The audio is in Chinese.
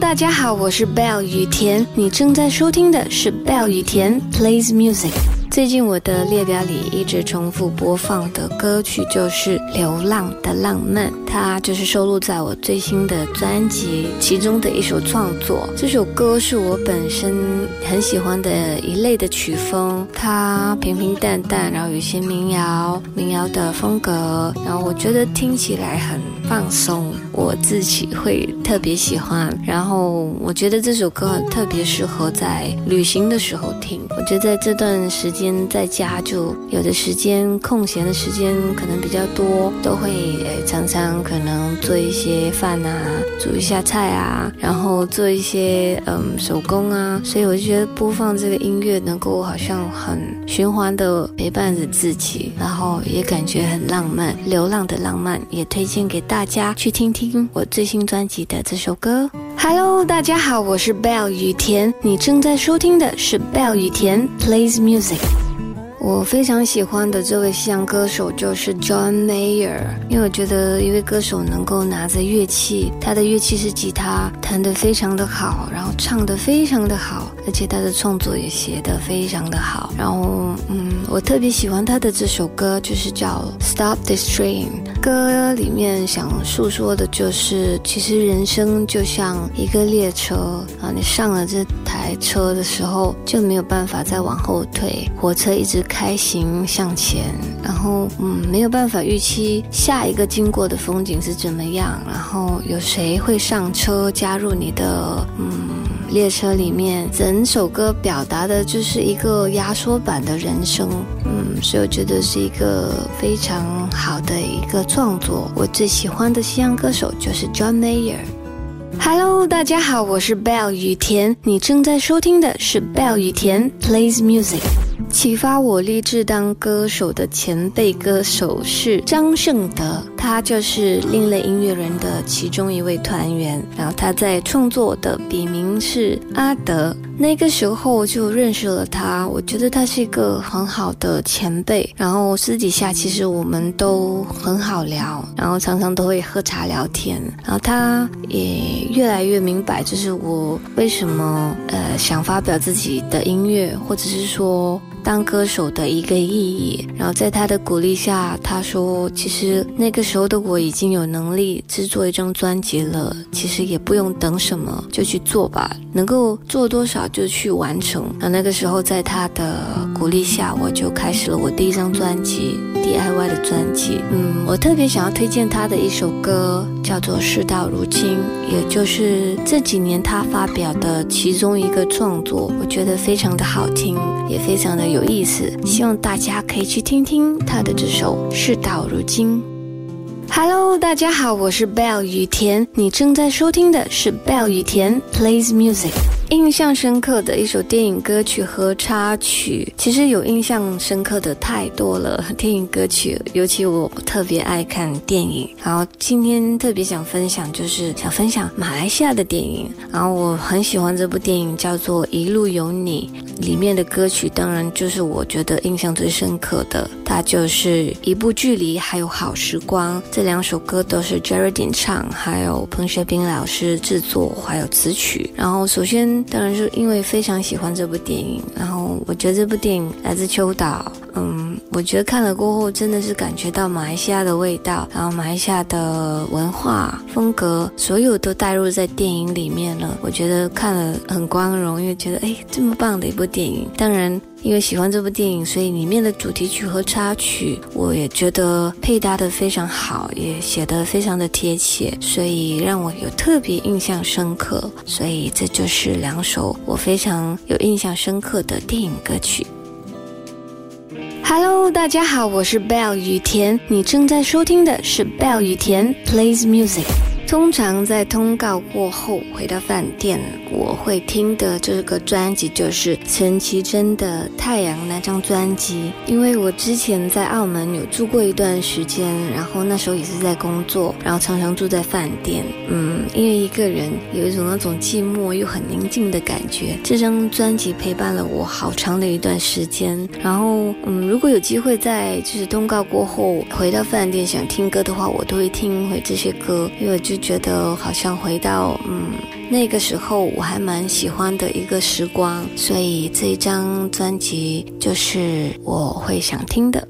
大家好，我是 Bell 雨田，你正在收听的是 Bell 雨田 Plays Music。最近我的列表里一直重复播放的歌曲就是《流浪的浪漫》，它就是收录在我最新的专辑其中的一首创作。这首歌是我本身很喜欢的一类的曲风，它平平淡淡，然后有一些民谣、民谣的风格，然后我觉得听起来很放松，我自己会特别喜欢。然后我觉得这首歌很特别适合在旅行的时候听。我觉得在这段时间。在家就有的时间空闲的时间可能比较多，都会常常可能做一些饭啊，煮一下菜啊，然后做一些嗯手工啊，所以我就觉得播放这个音乐能够好像很循环的陪伴着自己，然后也感觉很浪漫，流浪的浪漫，也推荐给大家去听听我最新专辑的这首歌。Hello，大家好，我是 Bell 雨田，你正在收听的是 Bell 雨田 Plays Music。我非常喜欢的这位西洋歌手就是 John Mayer，因为我觉得一位歌手能够拿着乐器，他的乐器是吉他，弹得非常的好，然后唱得非常的好，而且他的创作也写得非常的好。然后，嗯，我特别喜欢他的这首歌，就是叫 Stop This Train。歌里面想诉说的就是，其实人生就像一个列车啊，你上了这台车的时候就没有办法再往后退，火车一直。开开行向前，然后嗯，没有办法预期下一个经过的风景是怎么样，然后有谁会上车加入你的嗯列车里面？整首歌表达的就是一个压缩版的人生，嗯，所以我觉得是一个非常好的一个创作。我最喜欢的西洋歌手就是 John Mayer。Hello，大家好，我是 Bell 雨田，你正在收听的是 Bell 雨田 Plays Music。启发我立志当歌手的前辈歌手是张胜德，他就是另类音乐人的其中一位团员。然后他在创作的笔名是阿德。那个时候就认识了他，我觉得他是一个很好的前辈。然后私底下其实我们都很好聊，然后常常都会喝茶聊天。然后他也越来越明白，就是我为什么呃想发表自己的音乐，或者是说。当歌手的一个意义，然后在他的鼓励下，他说：“其实那个时候的我已经有能力制作一张专辑了，其实也不用等什么，就去做吧，能够做多少就去完成。”那那个时候，在他的鼓励下，我就开始了我第一张专辑 DIY 的专辑。嗯，我特别想要推荐他的一首歌，叫做《事到如今》，也就是这几年他发表的其中一个创作，我觉得非常的好听，也非常的。有意思，希望大家可以去听听他的这首《事到如今》。Hello，大家好，我是 Bell 雨田，你正在收听的是 Bell 雨田 Plays Music。印象深刻的一首电影歌曲和插曲，其实有印象深刻的太多了。电影歌曲，尤其我特别爱看电影。然后今天特别想分享，就是想分享马来西亚的电影。然后我很喜欢这部电影，叫做《一路有你》，里面的歌曲当然就是我觉得印象最深刻的。它就是一部距离，还有好时光这两首歌都是 Jerry 唱，还有彭学斌老师制作，还有词曲。然后首先。当然是因为非常喜欢这部电影，然后我觉得这部电影来自秋岛，嗯，我觉得看了过后真的是感觉到马来西亚的味道，然后马来西亚的文化风格，所有都带入在电影里面了。我觉得看了很光荣，因为觉得哎，这么棒的一部电影。当然。因为喜欢这部电影，所以里面的主题曲和插曲，我也觉得配搭的非常好，也写得非常的贴切，所以让我有特别印象深刻。所以这就是两首我非常有印象深刻的电影歌曲。Hello，大家好，我是 Bell 雨田，你正在收听的是 Bell 雨田 Plays Music。通常在通告过后回到饭店，我会听的这个专辑就是陈绮贞的《太阳》那张专辑。因为我之前在澳门有住过一段时间，然后那时候也是在工作，然后常常住在饭店。嗯，因为一个人有一种那种寂寞又很宁静的感觉。这张专辑陪伴了我好长的一段时间。然后，嗯，如果有机会在就是通告过后回到饭店想听歌的话，我都会听回这些歌，因为就。觉得好像回到嗯那个时候我还蛮喜欢的一个时光，所以这一张专辑就是我会想听的。